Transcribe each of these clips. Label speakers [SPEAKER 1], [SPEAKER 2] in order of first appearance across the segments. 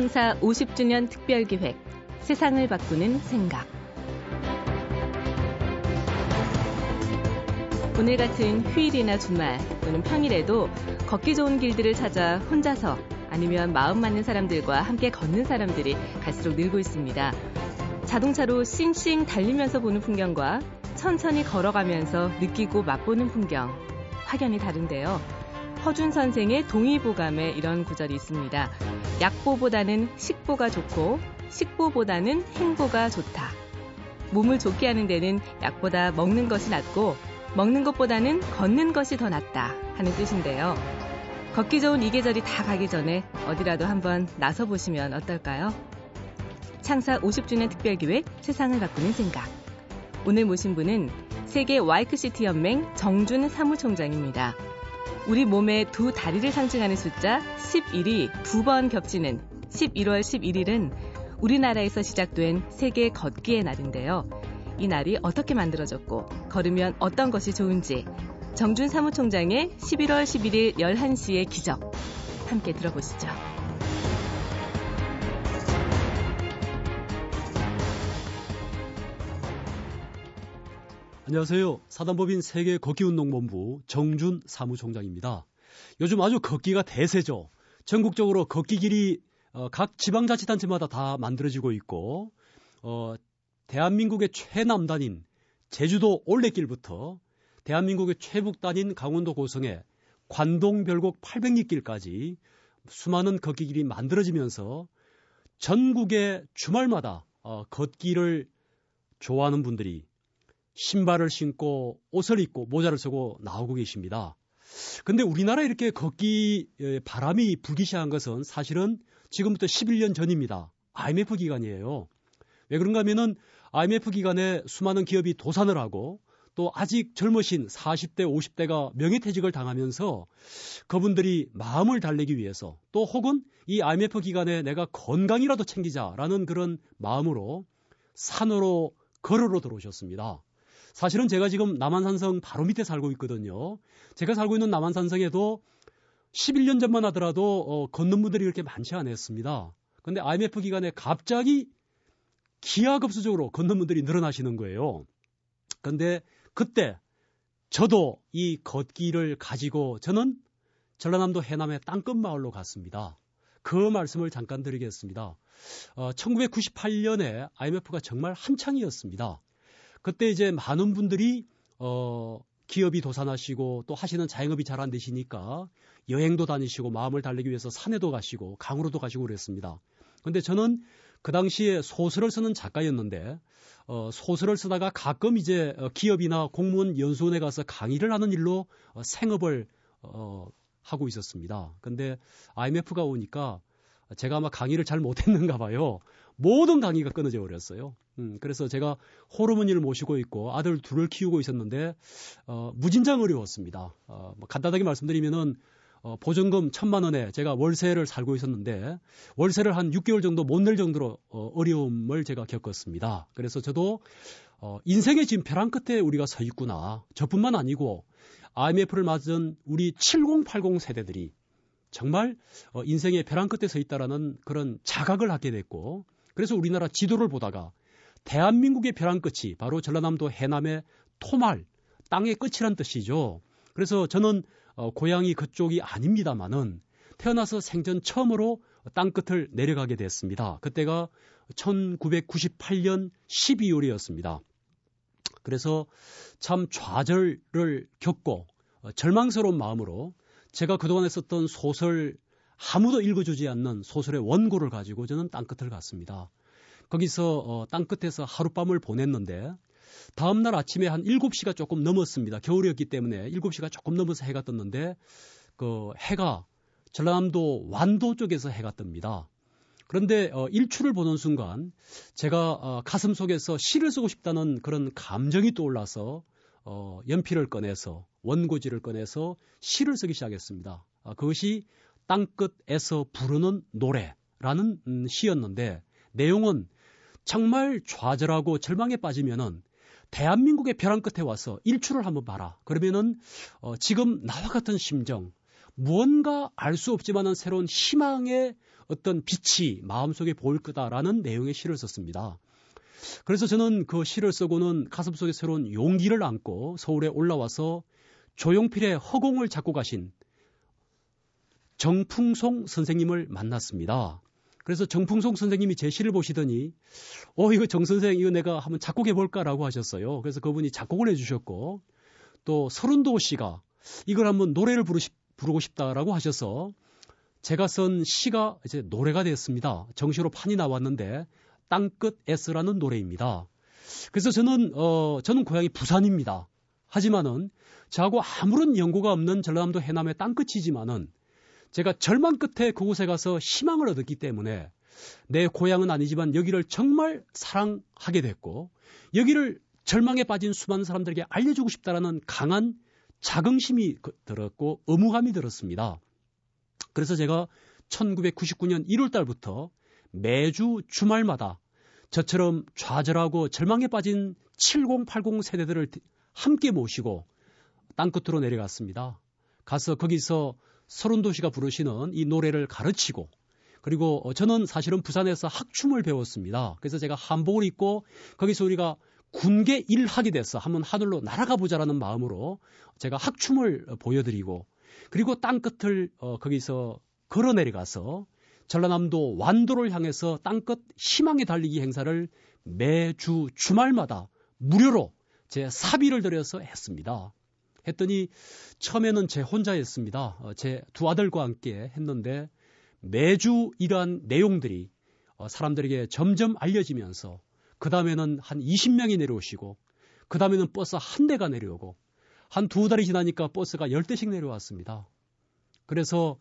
[SPEAKER 1] 창사 50주년 특별기획 세상을 바꾸는 생각 오늘 같은 휴일이나 주말 또는 평일에도 걷기 좋은 길들을 찾아 혼자서 아니면 마음 맞는 사람들과 함께 걷는 사람들이 갈수록 늘고 있습니다. 자동차로 싱싱 달리면서 보는 풍경과 천천히 걸어가면서 느끼고 맛보는 풍경 확연히 다른데요. 허준 선생의 동의보감에 이런 구절이 있습니다. 약보보다는 식보가 좋고 식보보다는 행보가 좋다. 몸을 좋게 하는 데는 약보다 먹는 것이 낫고 먹는 것보다는 걷는 것이 더 낫다 하는 뜻인데요. 걷기 좋은 이 계절이 다 가기 전에 어디라도 한번 나서 보시면 어떨까요? 창사 50주년 특별기획 세상을 바꾸는 생각. 오늘 모신 분은 세계 와이크시티 연맹 정준 사무총장입니다. 우리 몸의 두 다리를 상징하는 숫자 11이 두 번 겹치는 11월 11일은 우리나라에서 시작된 세계 걷기의 날인데요. 이 날이 어떻게 만들어졌고 걸으면 어떤 것이 좋은지 정준 사무총장의 11월 11일 11시의 기적 함께 들어보시죠.
[SPEAKER 2] 안녕하세요. 사단법인 세계 걷기운동본부 정준 사무총장입니다. 요즘 아주 걷기가 대세죠. 전국적으로 걷기 길이 어, 각 지방자치단체마다 다 만들어지고 있고 어, 대한민국의 최남단인 제주도 올레길부터 대한민국의 최북단인 강원도 고성의 관동별곡 800리길까지 수많은 걷기 길이 만들어지면서 전국의 주말마다 어, 걷기를 좋아하는 분들이 신발을 신고 옷을 입고 모자를 쓰고 나오고 계십니다. 근데 우리나라 이렇게 걷기 바람이 불기 시작한 것은 사실은 지금부터 11년 전입니다. IMF 기간이에요. 왜 그런가 하면은 IMF 기간에 수많은 기업이 도산을 하고 또 아직 젊으신 40대, 50대가 명예퇴직을 당하면서 그분들이 마음을 달래기 위해서 또 혹은 이 IMF 기간에 내가 건강이라도 챙기자라는 그런 마음으로 산으로 걸으러 들어오셨습니다. 사실은 제가 지금 남한산성 바로 밑에 살고 있거든요. 제가 살고 있는 남한산성에도 11년 전만 하더라도 어, 걷는 분들이 그렇게 많지 않았습니다. 근데 IMF 기간에 갑자기 기하급수적으로 걷는 분들이 늘어나시는 거예요. 근데 그때 저도 이 걷기를 가지고 저는 전라남도 해남의 땅끝 마을로 갔습니다. 그 말씀을 잠깐 드리겠습니다. 어, 1998년에 IMF가 정말 한창이었습니다. 그때 이제 많은 분들이 어, 기업이 도산하시고 또 하시는 자영업이 잘 안 되시니까 여행도 다니시고 마음을 달래기 위해서 산에도 가시고 강으로도 가시고 그랬습니다. 근데 저는 그 당시에 소설을 쓰는 작가였는데 어, 소설을 쓰다가 가끔 이제 어, 기업이나 공무원 연수원에 가서 강의를 하는 일로 어, 생업을 어, 하고 있었습니다. 근데 IMF가 오니까 제가 아마 강의를 잘 못했는가 봐요. 모든 강의가 끊어져 버렸어요. 음, 그래서 제가 호르몬니를 모시고 있고 아들 둘을 키우고 있었는데 어, 무진장 어려웠습니다. 어, 뭐 간단하게 말씀드리면은 어, 보증금 천만 원에 제가 월세를 살고 있었는데 월세를 한 6개월 정도 못 낼 정도로 어, 어려움을 제가 겪었습니다. 그래서 저도 어, 인생의 지금 벼랑 끝에 우리가 서 있구나. 저뿐만 아니고 IMF를 맞은 우리 7080 세대들이 정말 어, 인생의 벼랑 끝에 서 있다라는 그런 자각을 하게 됐고 그래서 우리나라 지도를 보다가 대한민국의 벼랑 끝이 바로 전라남도 해남의 토말 땅의 끝이란 뜻이죠. 그래서 저는 어, 고향이 그쪽이 아닙니다만은 태어나서 생전 처음으로 땅 끝을 내려가게 됐습니다. 그때가 1998년 12월이었습니다. 그래서 참 좌절을 겪고 어, 절망스러운 마음으로 제가 그동안 했었던 소설 아무도 읽어주지 않는 소설의 원고를 가지고 저는 땅끝을 갔습니다. 거기서 어, 땅끝에서 하룻밤을 보냈는데 다음날 아침에 한 7시가 조금 넘었습니다. 겨울이었기 때문에 7시가 조금 넘어서 해가 떴는데 그 해가 전라남도 완도 쪽에서 해가 뜹니다. 그런데 어, 일출을 보는 순간 제가 어, 가슴 속에서 시를 쓰고 싶다는 그런 감정이 떠올라서 어, 연필을 꺼내서 원고지를 꺼내서 시를 쓰기 시작했습니다. 아, 그것이 땅끝에서 부르는 노래라는 음, 시였는데 내용은 정말 좌절하고 절망에 빠지면은 대한민국의 벼랑 끝에 와서 일출을 한번 봐라. 그러면은 어, 지금 나와 같은 심정, 무언가 알 수 없지만은 새로운 희망의 어떤 빛이 마음속에 보일 거다라는 내용의 시를 썼습니다. 그래서 저는 그 시를 쓰고는 가슴속에 새로운 용기를 안고 서울에 올라와서 조용필의 허공을 잡고 가신 정풍송 선생님을 만났습니다. 그래서 정풍송 선생님이 제 시를 보시더니 어 이거 정 선생 이거 내가 한번 작곡해 볼까라고 하셨어요. 그래서 그분이 작곡을 해주셨고 또 서른도 씨가 이걸 한번 노래를 부르시, 부르고 싶다라고 하셔서 제가 쓴 시가 이제 노래가 됐습니다. 정시로 판이 나왔는데 땅끝 S라는 노래입니다. 그래서 저는 어 저는 고향이 부산입니다. 하지만은 저하고 아무런 연고가 없는 전라남도 해남의 땅끝이지만은 제가 절망 끝에 그곳에 가서 희망을 얻었기 때문에 내 고향은 아니지만 여기를 정말 사랑하게 됐고 여기를 절망에 빠진 수많은 사람들에게 알려주고 싶다라는 강한 자긍심이 그, 들었고 의무감이 들었습니다. 그래서 제가 1999년 1월 달부터 매주 주말마다 저처럼 좌절하고 절망에 빠진 7080 세대들을 함께 모시고 땅끝으로 내려갔습니다. 가서 거기서 서른도 씨가 부르시는 이 노래를 가르치고 그리고 어, 저는 사실은 부산에서 학춤을 배웠습니다. 그래서 제가 한복을 입고 거기서 우리가 군계 일하게 돼서 한번 하늘로 날아가 보자라는 마음으로 제가 학춤을 보여드리고 그리고 땅끝을 어, 거기서 걸어 내려가서 전라남도 완도를 향해서 땅끝 희망의 달리기 행사를 매주 주말마다 무료로 제 사비를 들여서 했습니다. 했더니 처음에는 제 혼자였습니다. 어, 제두 아들과 함께 했는데 매주 이러한 내용들이 어, 사람들에게 점점 알려지면서 그 다음에는 한 20명이 내려오시고 그 다음에는 버스 한 대가 내려오고 한 두 달이 지나니까 버스가 10대씩 내려왔습니다. 그래서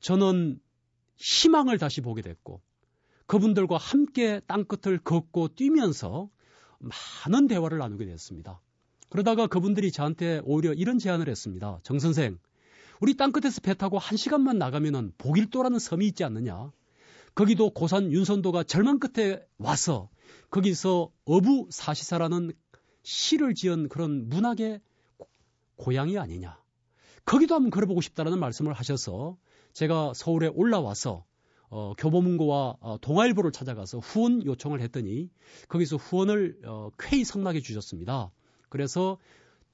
[SPEAKER 2] 저는 희망을 다시 보게 됐고 그분들과 함께 땅끝을 걷고 뛰면서 많은 대화를 나누게 됐습니다. 그러다가 그분들이 저한테 오히려 이런 제안을 했습니다. 정 선생, 우리 땅끝에서 배 타고 한 시간만 나가면은 복일도라는 섬이 있지 않느냐? 거기도 고산 윤선도가 절망 끝에 와서 거기서 어부 사시사라는 시를 지은 그런 문학의 고향이 아니냐. 거기도 한번 걸어보고 싶다라는 말씀을 하셔서 제가 서울에 올라와서 어, 교보문고와 어, 동아일보를 찾아가서 후원 요청을 했더니 거기서 후원을 어, 쾌히 성낙해 주셨습니다. 그래서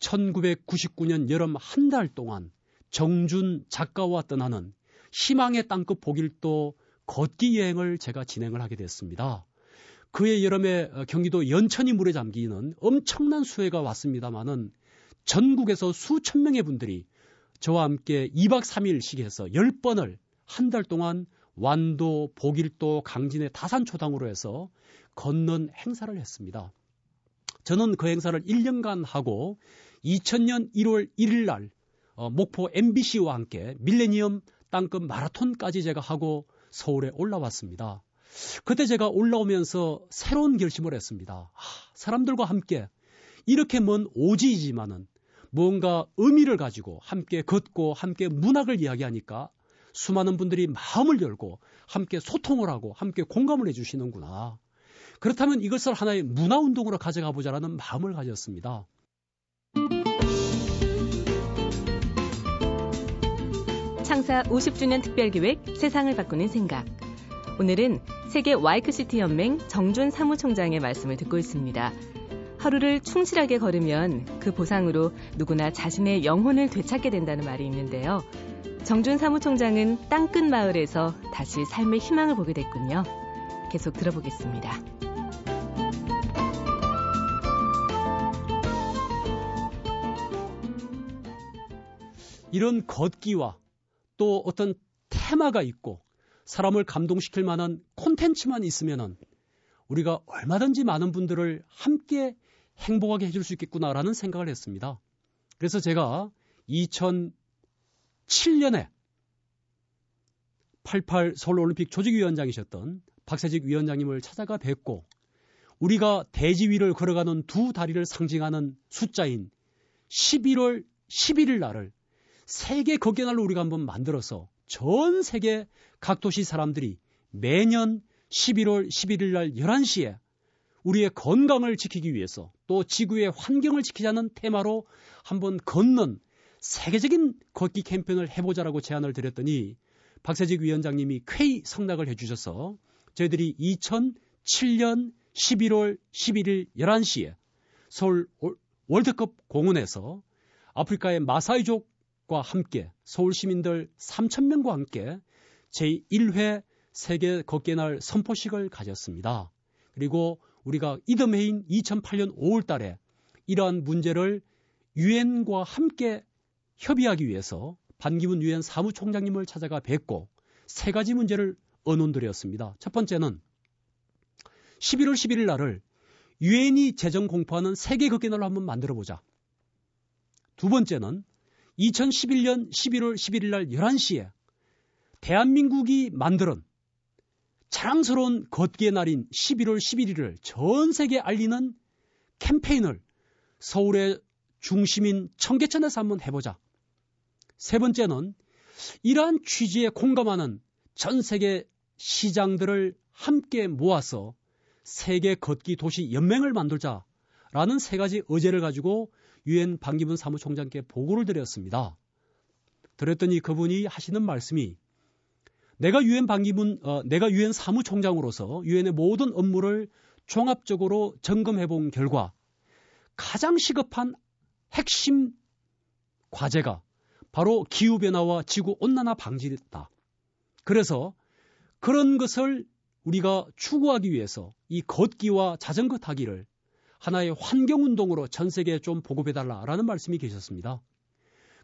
[SPEAKER 2] 1999년 여름 한 달 동안 정준 작가와 떠나는 희망의 땅끝 복일도 걷기 여행을 제가 진행을 하게 됐습니다. 그해 여름에 어, 경기도 연천이 물에 잠기는 엄청난 수해가 왔습니다마는 전국에서 수천 명의 분들이 저와 함께 2박 3일씩 해서 10번을 한 달 동안 완도, 복일도, 강진의 다산초당으로 해서 걷는 행사를 했습니다. 저는 그 행사를 1년간 하고 2000년 1월 1일 날 어, 목포 MBC와 함께 밀레니엄 땅끝 마라톤까지 제가 하고 서울에 올라왔습니다. 그때 제가 올라오면서 새로운 결심을 했습니다. 아, 사람들과 함께 이렇게 먼 오지이지만은 뭔가 의미를 가지고 함께 걷고 함께 문학을 이야기하니까 수많은 분들이 마음을 열고 함께 소통을 하고 함께 공감을 해주시는구나. 그렇다면 이것을 하나의 문화운동으로 가져가 보자라는 마음을 가졌습니다.
[SPEAKER 1] 창사 50주년 특별기획 세상을 바꾸는 생각. 오늘은 세계 와이크시티 연맹 정준 사무총장의 말씀을 듣고 있습니다. 하루를 충실하게 걸으면 그 보상으로 누구나 자신의 영혼을 되찾게 된다는 말이 있는데요. 정준 사무총장은 땅끝 마을에서 다시 삶의 희망을 보게 됐군요. 계속 들어보겠습니다.
[SPEAKER 2] 이런 걷기와 또 어떤 테마가 있고 사람을 감동시킬 만한 콘텐츠만 있으면은 우리가 얼마든지 많은 분들을 함께 행복하게 해줄 수 있겠구나라는 생각을 했습니다. 그래서 제가 2007년에 88 서울올림픽 조직위원장이셨던 박세직 위원장님을 찾아가 뵙고 우리가 대지 위를 걸어가는 두 다리를 상징하는 숫자인 11월 11일 날을 세계 거견날로 우리가 한번 만들어서 전 세계 각 도시 사람들이 매년 11월 11일 날 11시에 우리의 건강을 지키기 위해서 또 지구의 환경을 지키자는 테마로 한번 걷는 세계적인 걷기 캠페인을 해보자라고 제안을 드렸더니 박세직 위원장님이 쾌히 성낙을 해주셔서 저희들이 2007년 11월 11일 11시에 서울 월드컵 공원에서 아프리카의 마사이족과 함께 서울 시민들 3,000명과 함께 제1회 세계 걷기의 날 선포식을 가졌습니다. 그리고 우리가 이듬해인 2008년 5월 달에 이러한 문제를 유엔과 함께 협의하기 위해서 반기문 유엔 사무총장님을 찾아가 뵙고 세 가지 문제를 언론드렸습니다. 첫 번째는 11월 11일 날을 유엔이 재정 공포하는 세계 극기 날로 한번 만들어 보자. 두 번째는 2011년 11월 11일 날 11시에 대한민국이 만드는 자랑스러운 걷기의 날인 11월 11일을 전 세계에 알리는 캠페인을 서울의 중심인 청계천에서 한번 해보자. 세 번째는 이러한 취지에 공감하는 전 세계 시장들을 함께 모아서 세계 걷기 도시 연맹을 만들자라는 세 가지 의제를 가지고 유엔 반기문 사무총장께 보고를 드렸습니다. 드렸더니 그분이 하시는 말씀이 내가 유엔 반기문 어, 내가 유엔 사무총장으로서 유엔의 모든 업무를 종합적으로 점검해 본 결과 가장 시급한 핵심 과제가 바로 기후변화와 지구 온난화 방지다. 그래서 그런 것을 우리가 추구하기 위해서 이 걷기와 자전거 타기를 하나의 환경운동으로 전 세계에 좀 보급해달라라는 말씀이 계셨습니다.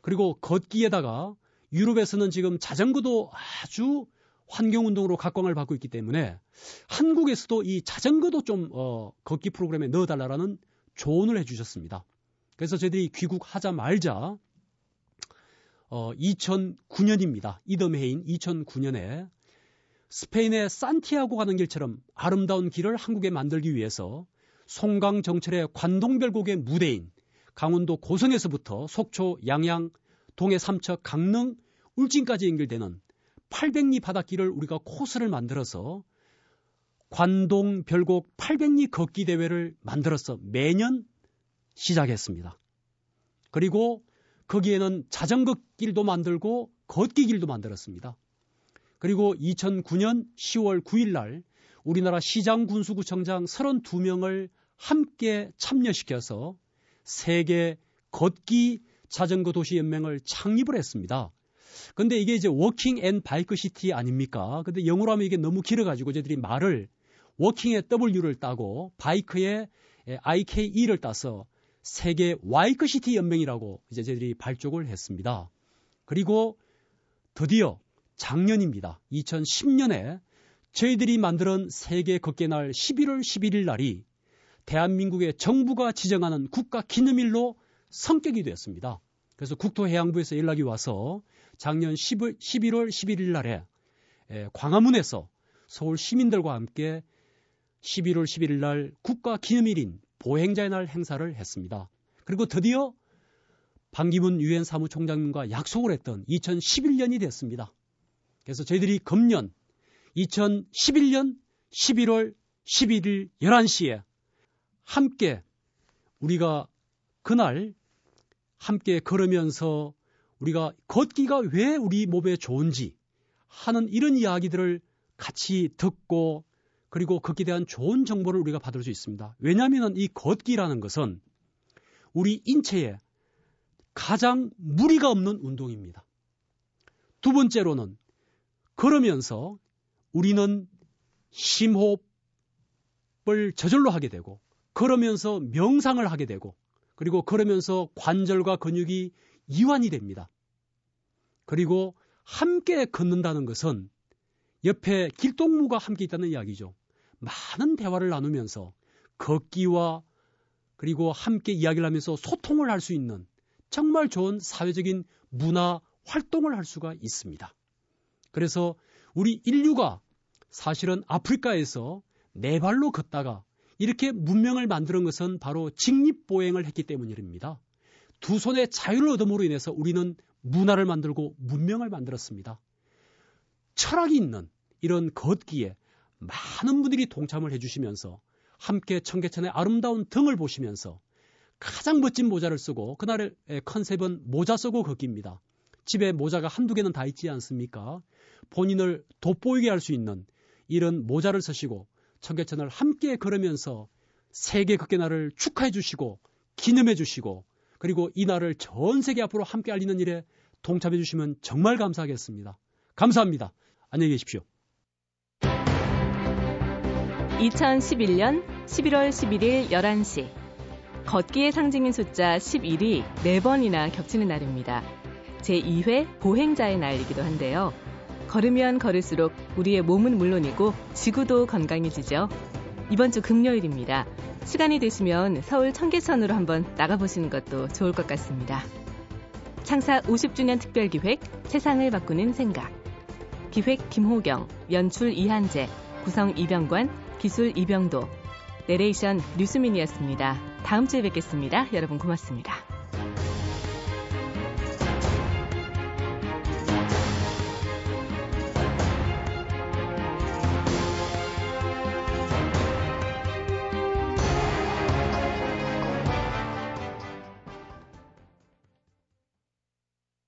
[SPEAKER 2] 그리고 걷기에다가 유럽에서는 지금 자전거도 아주 환경운동으로 각광을 받고 있기 때문에 한국에서도 이 자전거도 좀 어, 걷기 프로그램에 넣어달라는 조언을 해주셨습니다. 그래서 저희들이 귀국하자 말자 어, 2009년입니다. 이듬해인 2009년에 스페인의 산티아고 가는 길처럼 아름다운 길을 한국에 만들기 위해서 송강 정철의 관동별곡의 무대인 강원도 고성에서부터 속초, 양양, 동해 삼척, 강릉, 울진까지 연결되는 800리 바닷길을 우리가 코스를 만들어서 관동 별곡 800리 걷기 대회를 만들어서 매년 시작했습니다. 그리고 거기에는 자전거 길도 만들고 걷기 길도 만들었습니다. 그리고 2009년 10월 9일 날 우리나라 시장 군수구청장 32명을 함께 참여시켜서 세계 걷기 자전거 도시 연맹을 창립을 했습니다. 근데 이게 이제 walking and bike city 아닙니까? 근데 영어로 하면 이게 너무 길어가지고 저희들이 말을 워킹의 W를 따고 bike의 IKE를 따서 세계 Wike City 연맹이라고 이제 저희들이 발족을 했습니다. 그리고 드디어 작년입니다. 2010년에 저희들이 만드는 세계 걷기 날 11월 11일 날이 대한민국의 정부가 지정하는 국가 기념일로 성격이 되었습니다. 그래서 국토해양부에서 연락이 와서 작년 10월, 11월 11일 날에 광화문에서 서울 시민들과 함께 11월 11일 날 국가 기념일인 보행자의 날 행사를 했습니다. 그리고 드디어 반기문 유엔 사무총장님과 약속을 했던 2011년이 됐습니다. 그래서 저희들이 금년 2011년 11월 11일 11시에 함께 우리가 그날 함께 걸으면서 우리가 걷기가 왜 우리 몸에 좋은지 하는 이런 이야기들을 같이 듣고 그리고 걷기에 대한 좋은 정보를 우리가 받을 수 있습니다. 왜냐하면 이 걷기라는 것은 우리 인체에 가장 무리가 없는 운동입니다. 두 번째로는 걸으면서 우리는 심호흡을 저절로 하게 되고 걸으면서 명상을 하게 되고 그리고 걸으면서 관절과 근육이 이완이 됩니다. 그리고 함께 걷는다는 것은 옆에 길동무가 함께 있다는 이야기죠. 많은 대화를 나누면서 걷기와 그리고 함께 이야기를 하면서 소통을 할 수 있는 정말 좋은 사회적인 문화 활동을 할 수가 있습니다. 그래서 우리 인류가 사실은 아프리카에서 네 발로 걷다가 이렇게 문명을 만드는 것은 바로 직립보행을 했기 때문입니다. 두 손의 자유를 얻음으로 인해서 우리는 문화를 만들고 문명을 만들었습니다. 철학이 있는 이런 걷기에 많은 분들이 동참을 해주시면서 함께 청계천의 아름다운 등을 보시면서 가장 멋진 모자를 쓰고 그날의 컨셉은 모자 쓰고 걷기입니다. 집에 모자가 한두 개는 다 있지 않습니까? 본인을 돋보이게 할 수 있는 이런 모자를 쓰시고 청계천을 함께 걸으면서 세계 극계 날을 축하해 주시고 기념해 주시고 그리고 이 날을 전 세계 앞으로 함께 알리는 일에 동참해 주시면 정말 감사하겠습니다. 감사합니다. 안녕히 계십시오.
[SPEAKER 1] 2011년 11월 11일 11시 걷기의 상징인 숫자 11이 4번이나 겹치는 날입니다. 제2회 보행자의 날이기도 한데요. 걸으면 걸을수록 우리의 몸은 물론이고 지구도 건강해지죠. 이번 주 금요일입니다. 시간이 되시면 서울 청계천으로 한번 나가보시는 것도 좋을 것 같습니다. 창사 50주년 특별기획 세상을 바꾸는 생각 기획 김호경, 연출 이한재, 구성 이병관, 기술 이병도, 내레이션 류수민이었습니다. 다음 주에 뵙겠습니다. 여러분 고맙습니다.